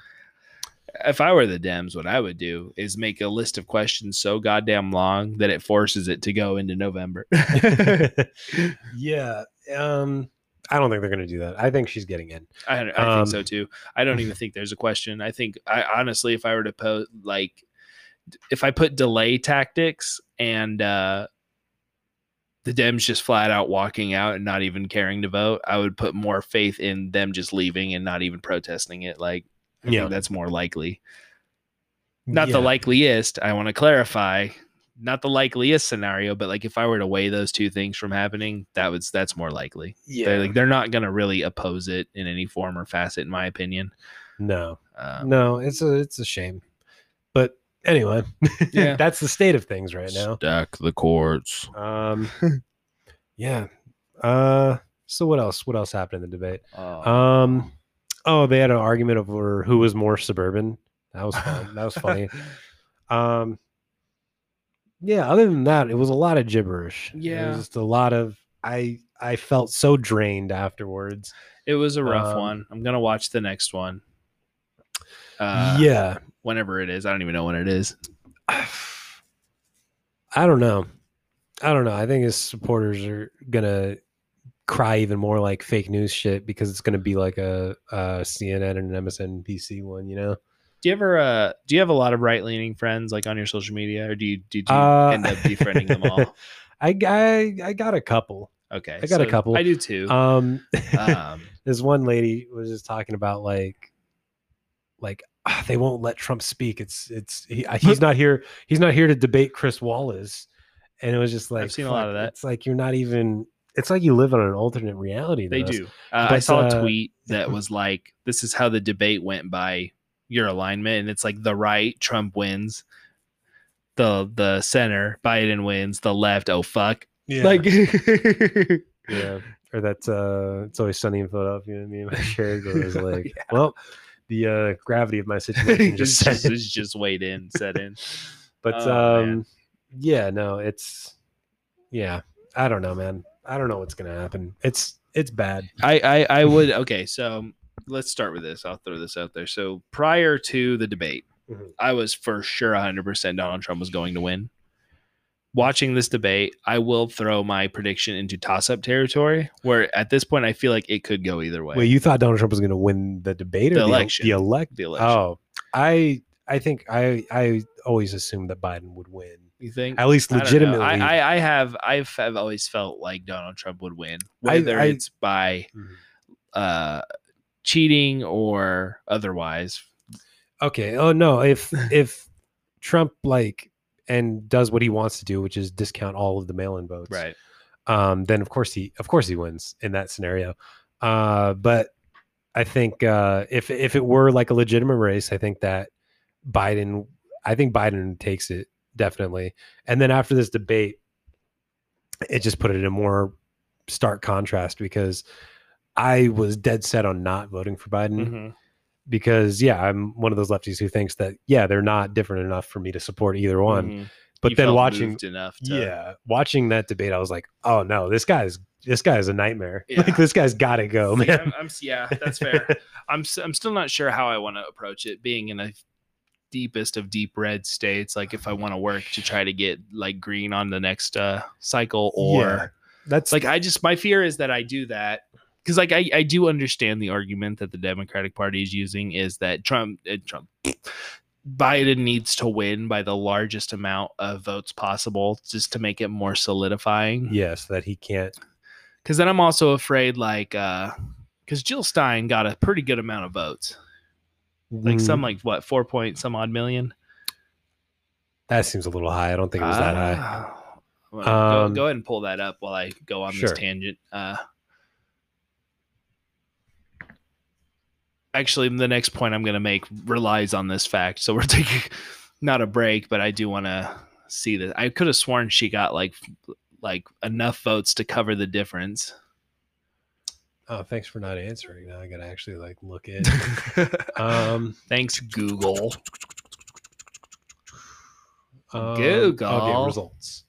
if I were the Dems, what I would do is make a list of questions so goddamn long that it forces it to go into November. yeah. Um, I don't think they're going to do that. I think she's getting in. I, I Um, think so too. I don't even think there's a question. I think, I honestly, if I were to pose, like, if I put delay tactics and uh, the Dems just flat out walking out and not even caring to vote, I would put more faith in them just leaving and not even protesting it. Like, I Yeah. think that's more likely. Not the likeliest. I want to clarify. Not the likeliest scenario, but like if I were to weigh those two things from happening, that was that's more likely. Yeah. They're like they're not going to really oppose it in any form or facet, in my opinion. no. Um, No, it's a it's a shame. But anyway, Yeah. that's the state of things right now. Stack the courts. Um, yeah. Uh, so what else? What else happened in the debate? Uh, Um, oh, they had an argument over who was more suburban. That was fun. That was funny. Um, yeah. Other than that, it was a lot of gibberish. Yeah. It was just a lot of. I I felt so drained afterwards. it was a rough um, one. I'm gonna watch the next one. Uh, yeah. whenever it is, I don't even know when it is. I don't know. I don't know. I think his supporters are gonna cry even more like fake news shit because it's gonna be like a, a CNN and an MSNBC one. You know. Do you ever uh do you have a lot of right leaning friends like on your social media, or do you did you Uh, end up befriending them all? I, I I got a couple. Okay, I got a couple. I do too. Um, um, this one lady was just talking about like, like ah, they won't let Trump speak. It's it's he, he's not here. He's not here to debate Chris Wallace, and it was just like I've seen a lot of that. It's like you're not even. It's like you live on an alternate reality. they us. do. Uh, I saw uh, a tweet that was like, "This is how the debate went by your alignment," and it's like the right Trump wins, the the center Biden wins, the left oh fuck, Yeah. like yeah. Or that's uh it's always sunny in Philadelphia. Me and my shared it was like, Yeah. well, the uh gravity of my situation just just just, set. just weighed in, set in. But Oh, um man. yeah, no, it's yeah. I don't know, man. I don't know what's gonna happen. It's it's bad. I, I I would okay. So let's start with this. I'll throw this out there. So prior to the debate, Mhm. I was for sure 100 percent Donald Trump was going to win. Watching this debate, I will throw my prediction into toss-up territory, where at this point I feel like it could go either way. Wait, you thought Donald Trump was gonna win the debate or The the, election. The elect the election, Oh, I I think I I always assumed that Biden would win. you think? At least I legitimately. I, I, I have I've have always felt like Donald Trump would win, whether I- it's by Mhm. uh, cheating or otherwise. Okay. Oh no, if if Trump like and does what he wants to do, which is discount all of the mail-in votes, Right. um, then of course he of course he wins in that scenario. Uh, but I think uh, if if it were like a legitimate race, I think that Biden, I think Biden takes it definitely. And then after this debate, it just put it in a more stark contrast because I was dead set on not voting for Biden Mhm. because yeah, I'm one of those lefties who thinks that yeah, they're not different enough for me to support either one. Mhm. But You then watching enough to yeah, watching that debate, I was like, oh no, this guy's this guy is a nightmare. Yeah. Like this guy's got to go, man. I'm, I'm yeah, that's fair. I'm I'm still not sure how I want to approach it. Being in a deepest of deep red states, like if I want to work to try to get like green on the next uh, cycle, or Yeah. That's like I just my fear is that I do that because like I, I do understand the argument that the Democratic Party is using is that Trump uh, Trump Biden needs to win by the largest amount of votes possible just to make it more solidifying. Yes, that he can't. Because then I'm also afraid like uh because Jill Stein got a pretty good amount of votes. Like Mm, some like what four point some odd million. that seems a little high. I don't think it was that high. Ah. Well, go, Um, go ahead and pull that up while I go on sure. this tangent. Uh, actually, the next point I'm going to make relies on this fact. So we're taking not a break, but I do want to see that. I could have sworn she got like like enough votes to cover the difference. Oh, thanks for not answering. Now I gotta actually like look in. um, Thanks, Google. um, Google. Okay, results.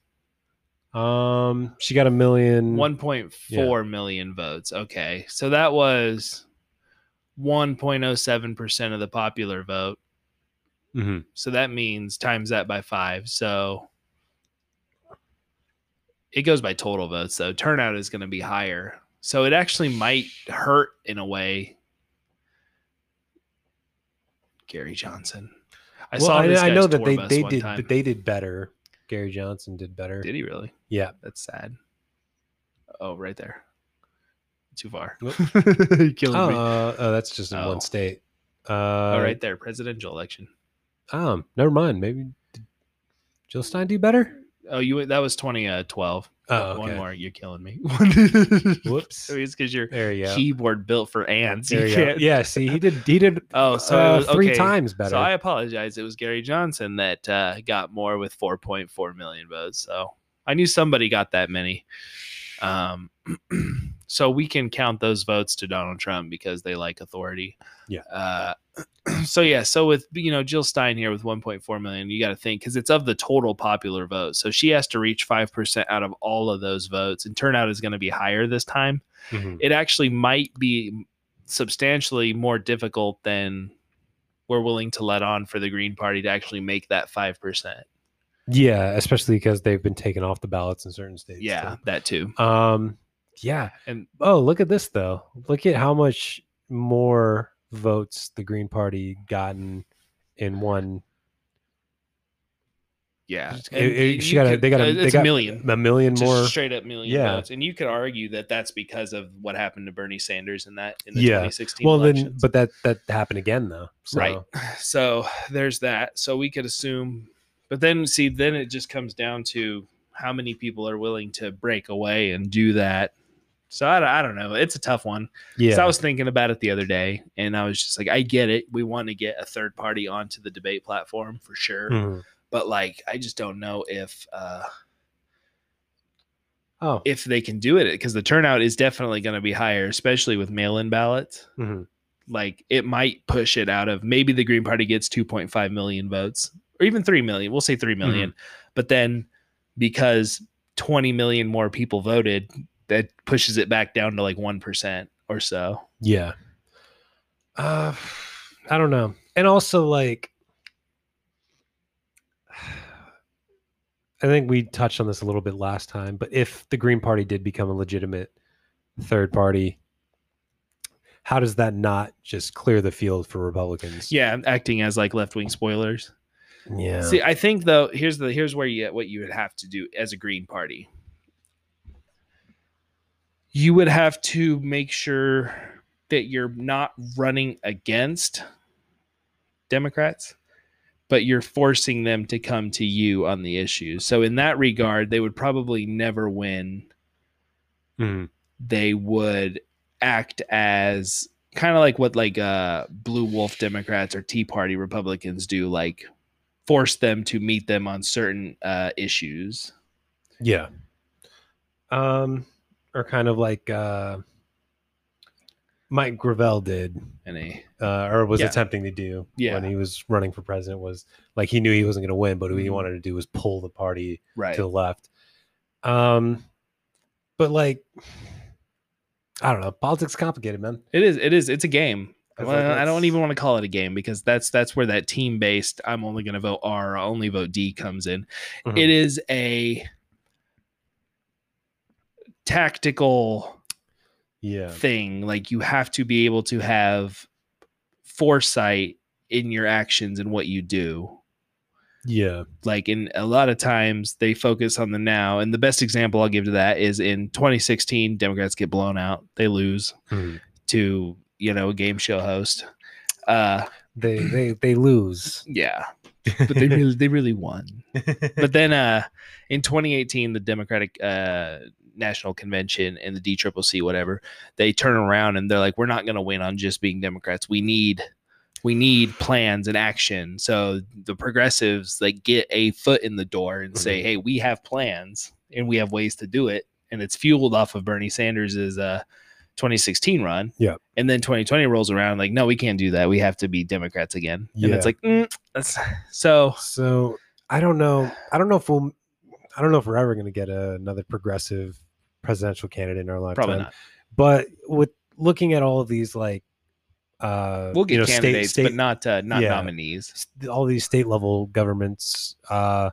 Um, she got a million. One point four million votes. Okay, so that was one point oh seven percent of the popular vote. Mhm. So that means times that by five. So it goes by total votes, though. Turnout is going to be higher. So it actually might hurt in a way. Gary Johnson. I Well, saw I, I know that they they did time. that they did better. Gary Johnson did better. Did he really? Yeah. That's sad. Oh, right there. Too far. Killing Oh, me. uh, oh, that's just in Oh. one state. Uh, oh, right there. Presidential election. Um, never mind. Maybe did Jill Stein do better. Oh, you that was 2012. Oh, One okay. more. You're killing me. Whoops. it's because your There you go. keyboard built for ants. There You you can't. Yeah. See, he did. He did. Oh, so uh, was, three okay. times better. So I apologize. It was Gary Johnson that uh, got more with 4.4 million votes. So I knew somebody got that many. Um, so we can count those votes to Donald Trump because they like authority. Yeah. Uh, so yeah. So with you know Jill Stein here with 1.4 million, you got to think because it's of the total popular vote. So she has to reach five percent out of all of those votes, and turnout is going to be higher this time Mhm. it actually might be substantially more difficult than we're willing to let on for the Green Party to actually make that five percent. Yeah, especially because they've been taken off the ballots in certain states. Yeah, that too. too. Um. Yeah. And Oh, look at this though. Look at how much more votes the Green Party gotten in one. yeah, It- it- she got a, they got a, uh, they got a million. a million more. straight up million Yeah. votes, and you could argue that that's because of what happened to Bernie Sanders in that in the Yeah. 2016 Well, then, but that that happened again though. So, Right. So there's that. So we could assume, but then see, then it just comes down to how many people are willing to break away and do that. So I, I don't know. It's a tough one. Yeah. So I was thinking about it the other day, and I was just like, I get it. We want to get a third party onto the debate platform for sure, Mhm. but like, I just don't know if uh, Oh. if they can do it because the turnout is definitely going to be higher, especially with mail-in ballots. Mhm. Like, it might push it out of maybe the Green Party gets 2.5 million votes, or even three million. We'll say three million, but then because 20 million more people voted, that pushes it back down to like one percent or so. Yeah. Uh, I don't know. And also, like, I think we touched on this a little bit last time, but if the Green Party did become a legitimate third party, how does that not just clear the field for Republicans? Yeah, acting as like left wing spoilers. Yeah. See, I think though, here's the here's where you what you would have to do as a Green Party. You would have to make sure that you're not running against Democrats, but you're forcing them to come to you on the issues. So in that regard, they would probably never win. Mhm. They would act as kind of like what like uh blue wolf Democrats or Tea Party Republicans do, like force them to meet them on certain uh issues. Yeah. Um, or kind of like uh, Mike Gravel did, And uh, or was Yeah. attempting to do Yeah. when he was running for president. Was like he knew he wasn't going to win, but what he Mhm. wanted to do was pull the party right. to the left. Um, but like, I don't know. Politics complicated, man. It is. It is. It's a game. I Well, like I don't even want to call it a game because that's that's where that team based. I'm only going to vote R. I'll only vote D comes in. Mhm. It is a tactical Yeah. thing. Like you have to be able to have foresight in your actions and what you do. Yeah. Like in a lot of times they focus on the now. And the best example I'll give to that is in 2016, Democrats get blown out. They lose Mhm. to, you know, a game show host. Uh They they they lose. yeah. But they really they really won. But then uh in 2018, the Democratic uh National Convention and the DCCC, whatever, they turn around and they're like, We're not gonna win on just being Democrats. We need we need plans and action. So the progressives like get a foot in the door and say, Mhm. Hey, we have plans and we have ways to do it. And it's fueled off of Bernie Sanders's uh 2016 run. Yeah. And then 2020 rolls around, like, no, we can't do that. We have to be Democrats again. And Yeah. it's like, mm, that's so So I don't know. I don't know if we'll. I don't know if we're ever going to get a, another progressive presidential candidate in our lifetime. probably not. But with looking at all of these, like, uh, We'll get you know, candidates, state, but not uh, not Yeah. nominees. all these state level governments. Uh,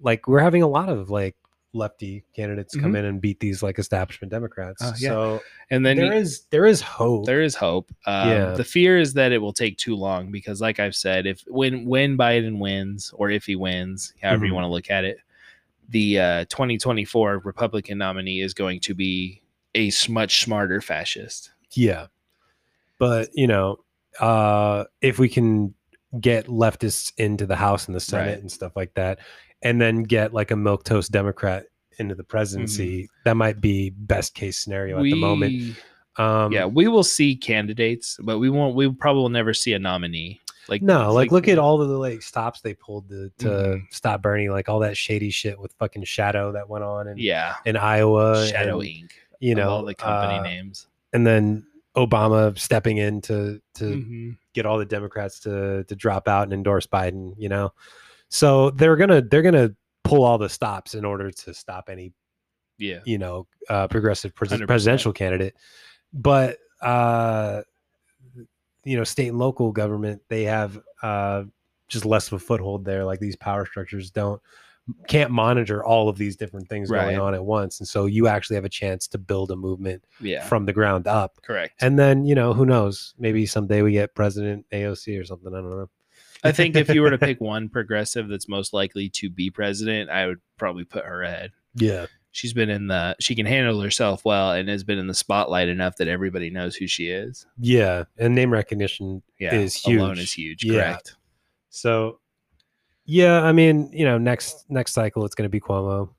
like we're having a lot of like lefty candidates come in and beat these like establishment Democrats. Oh, yeah. So And then there you- is there is hope. there is hope. Um, Yeah. The fear is that it will take too long because, like I've said, if when when Biden wins or if he wins, however you Mhm. want to look at it, the uh, 2024 Republican nominee is going to be a much smarter fascist. Yeah. But, you know, uh if we can get leftists into the House and the Senate Right. and stuff like that, and then get like a milk toast Democrat into the presidency, Mm-hmm. that might be best case scenario at the moment. Um yeah, we will see candidates, but we won't. We probably will never see a nominee. Like no, like, look at all of the like stops they pulled to, to Mhm. stop Bernie, like all that shady shit with fucking Shadow that went on in, yeah, in Iowa. Shadow and, Inc. You know, all the company uh, names. and then Obama stepping in to to Mhm. get all the Democrats to to drop out and endorse Biden, you know. So they're gonna they're gonna pull all the stops in order to stop any Yeah, you know uh, progressive pres- presidential candidate. But uh, you know, state and local government they have uh, just less of a foothold there. Like these power structures don't can't monitor all of these different things Right. going on at once, and so you actually have a chance to build a movement yeah, from the ground up. correct. And then you know who knows? Maybe someday we get President AOC or something. I don't know. I think if you were to pick one progressive that's most likely to be president, I would probably put her ahead. Yeah, She's been in the she can handle herself well and has been in the spotlight enough that everybody knows who she is. yeah, and name recognition. Yeah, Is alone huge. is huge. Yeah. Correct. So, yeah, I mean, you know, next next cycle it's going to be Cuomo,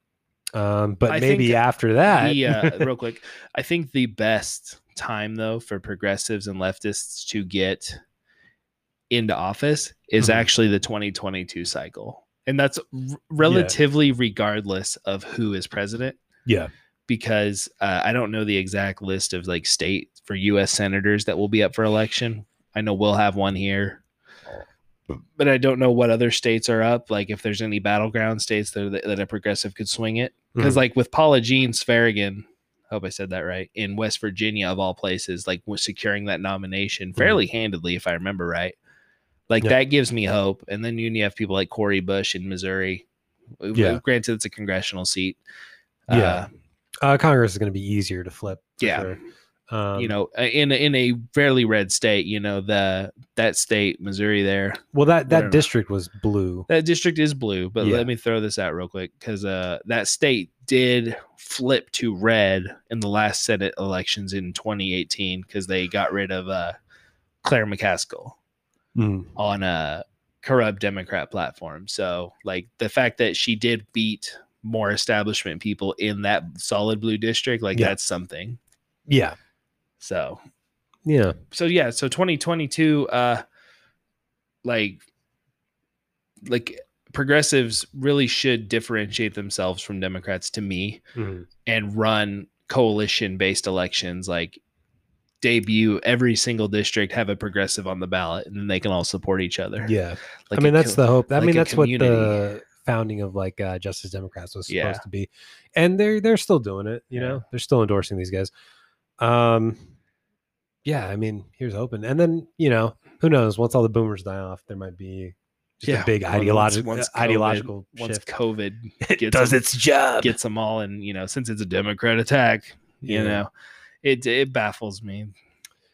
um, but I maybe after that, The, uh, real quick, I think the best time though for progressives and leftists to get into office is Mhm. actually the 2022 cycle, and that's r- relatively regardless of who is president. yeah, because uh, I don't know the exact list of like state for U.S. senators that will be up for election. I know we'll have one here, but I don't know what other states are up. Like if there's any battleground states that, that a progressive could swing it. Because Mhm. like with Paula Jean Swearengin, I hope I said that right, in West Virginia of all places, like was securing that nomination fairly handedly, if I remember right. Like Yeah. that gives me hope. And then you have people like Cori Bush in Missouri. Yeah. Granted, it's a congressional seat. Yeah. Uh, uh, Congress is going to be easier to flip. Yeah. sure. Um, you know, uh, in a, in a fairly red state, you know, the that state, Missouri, there, well, that that district was blue. that district is blue. But Yeah. let me throw this out real quick because uh, that state did flip to red in the last Senate elections in 2018 because they got rid of uh, Claire McCaskill Mm. on a corrupt Democrat platform. So, like the fact that she did beat more establishment people in that solid blue district, like Yeah. that's something. Yeah, So yeah, so yeah so 2022 uh like like progressives really should differentiate themselves from democrats to me Mhm. and run coalition based elections like debut every single district have a progressive on the ballot and then they can all support each other yeah. like I mean, that's the hope. I like mean, that's what the founding of like uh, Justice Democrats was supposed Yeah. to be, and they're they're still doing it. You Yeah. know, they're still endorsing these guys. Um, yeah, I mean, here's hoping, and then you know, who knows? Once all the boomers die off, there might be just a big ideological once COVID- ideological once shift. covid It does them- its job. gets them all and you know since it's a democrat attack you Yeah. know it it baffles me.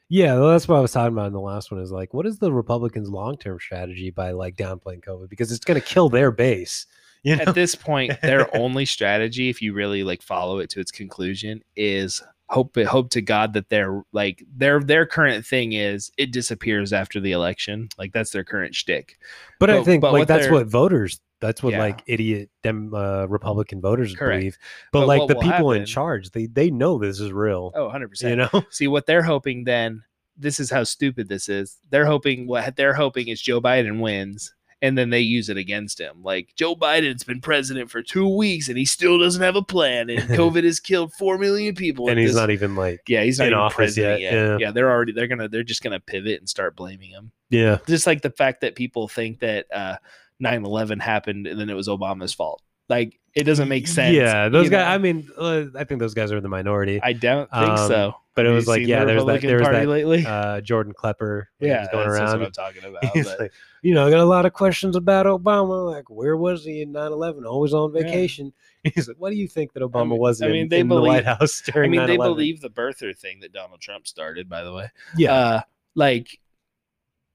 Yeah, well, that's what I was talking about in the last one. Is like, what is the Republicans' long term strategy by like downplaying COVID because it's going to kill their base. You know? At this point, their only strategy, if you really like follow it to its conclusion, is hope hope to God that their like their their current thing is it disappears after the election. Like that's their current shtick. but, I think but like that's what voters. That's what Yeah. like idiot dem uh, Republican voters Correct. believe. But, But like the people in charge, they they know this is real. Oh, 100 percent. you know, See what they're hoping then. This is how stupid this is. They're hoping what they're hoping is Joe Biden wins, and then they use it against him. Like Joe Biden's been president for two weeks and he still doesn't have a plan, and COVID has killed four million people. and he's this- not even like Yeah, he's not in even office president yet, yet. yeah. Yeah. they're already they're gonna they're just gonna pivot and start blaming him. yeah Just like the fact that people think that uh 9-11 happened and then it was Obama's fault. Like it doesn't make sense. Yeah, those guys. know? I mean, uh, I think those guys are in the minority. I don't think Um, so. but it Have was like, yeah, the there's that, there was Party that lately. uh, Jordan Klepper. yeah, going that's, around. what I'm talking about. He's but- like, you know, I got a lot of questions about Obama. Like, where was he in 9 11? Always on Yeah. vacation. He's like, what do you think that Obama mean- was I in, mean, they in the White believe- House I mean, they 9/11? believe the birther thing that Donald Trump started, by the way. Yeah. Uh, like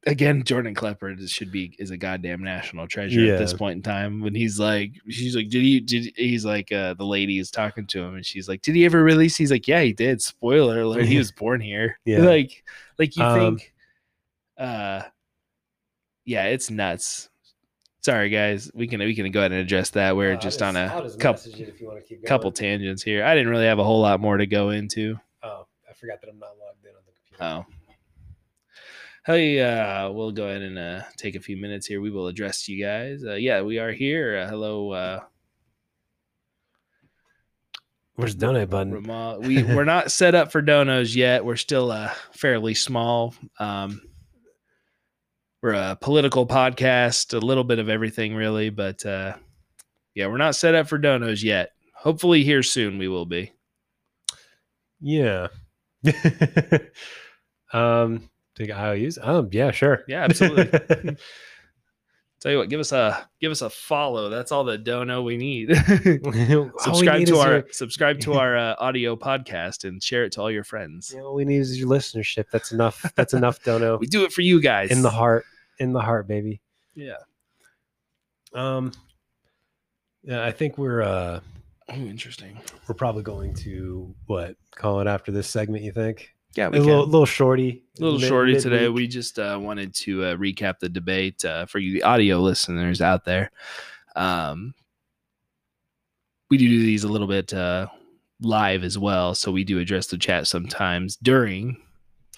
again, Jordan Klepper should be is a goddamn national treasure at this point in time. When he's like, she's like, did he? Did he's like, uh, the lady is talking to him, and she's like, did he ever release? He's like, yeah, he did. Spoiler alert, he was born here. Yeah. like, like you Um, think, uh, yeah, it's nuts. Sorry, guys. We can we can go ahead and address that. We're just on a couple if you want to keep couple tangents here. I didn't really have a whole lot more to go into. Oh, I forgot that I'm not logged in on the computer. Oh. Hey, uh, we'll go ahead and uh, take a few minutes here. We will address you guys. Uh, yeah, we are here. Uh, hello, uh, Where's the donate button? We we're not set up for donos yet. We're still uh, fairly small. Um, we're a political podcast, a little bit of everything, really. But uh, yeah, we're not set up for donos yet. Hopefully, here soon we will be. Yeah. um, take IOUs? Um, yeah, sure. Yeah, absolutely. Tell you what, give us a give us a follow. That's all the dono we need. subscribe subscribe to our subscribe to our uh, audio podcast and share it to all your friends. all we need is your listenership. That's enough. That's enough, Dono. We do it for you guys. In the heart. In the heart, baby. Yeah. Um yeah, I think we're uh Oh, interesting. we're probably going to what call it after this segment, you think? Yeah, A we can. little, little shorty. A little mid- shorty today. We just uh, wanted to uh, recap the debate uh, for you, the audio listeners out there. Um, we do do these a little bit uh, live as well, so we do address the chat sometimes during.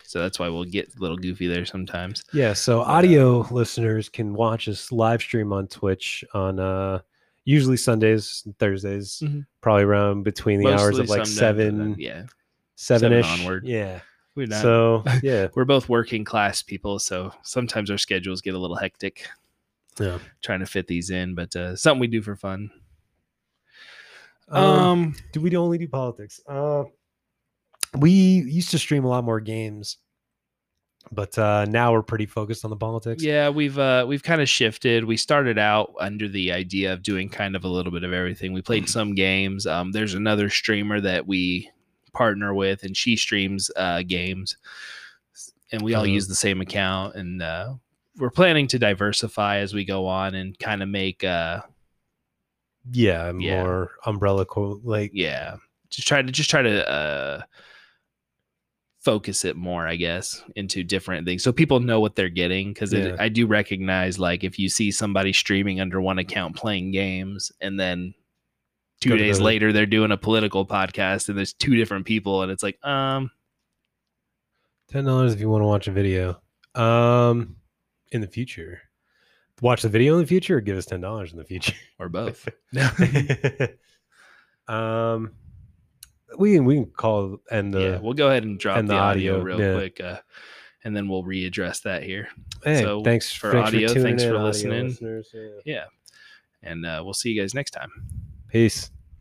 So that's why we'll get a little goofy there sometimes. Yeah, so audio listeners can watch us live stream on Twitch on uh usually Sundays and Thursdays, Mhm. probably around between the hours of like sometimes, and then- seven, yeah, seven ish. onward. Yeah. we're not. So yeah. we're both working class people, so sometimes our schedules get a little hectic yeah. trying to fit these in. But uh, something we do for fun. Um, Um, do we only do politics? Uh, we used to stream a lot more games, but uh, now we're pretty focused on the politics. Yeah, we've uh we've kind of shifted. We started out under the idea of doing kind of a little bit of everything. We played some games. Um there's another streamer that we partner with and she streams uh games. And we all Uh-huh. use the same account and uh we're planning to diversify as we go on and kind of make uh yeah, Yeah. more umbrella co- like yeah, just try to just try to uh focus it more i guess into different things so people know what they're getting because Yeah. i do recognize like if you see somebody streaming under one account playing games and then two days the- later they're doing a political podcast and there's two different people and it's like um ten dollars if you want to watch a video. Um, in the future, watch the video in the future, or give us ten dollars in the future. or both um, we can we can call and the yeah we'll go ahead and drop and the, the audio, audio, real yeah. quick uh and then we'll readdress that here hey, so thanks for thanks audio, tuning thanks for listening. yeah. yeah and uh, we'll see you guys next time Peace.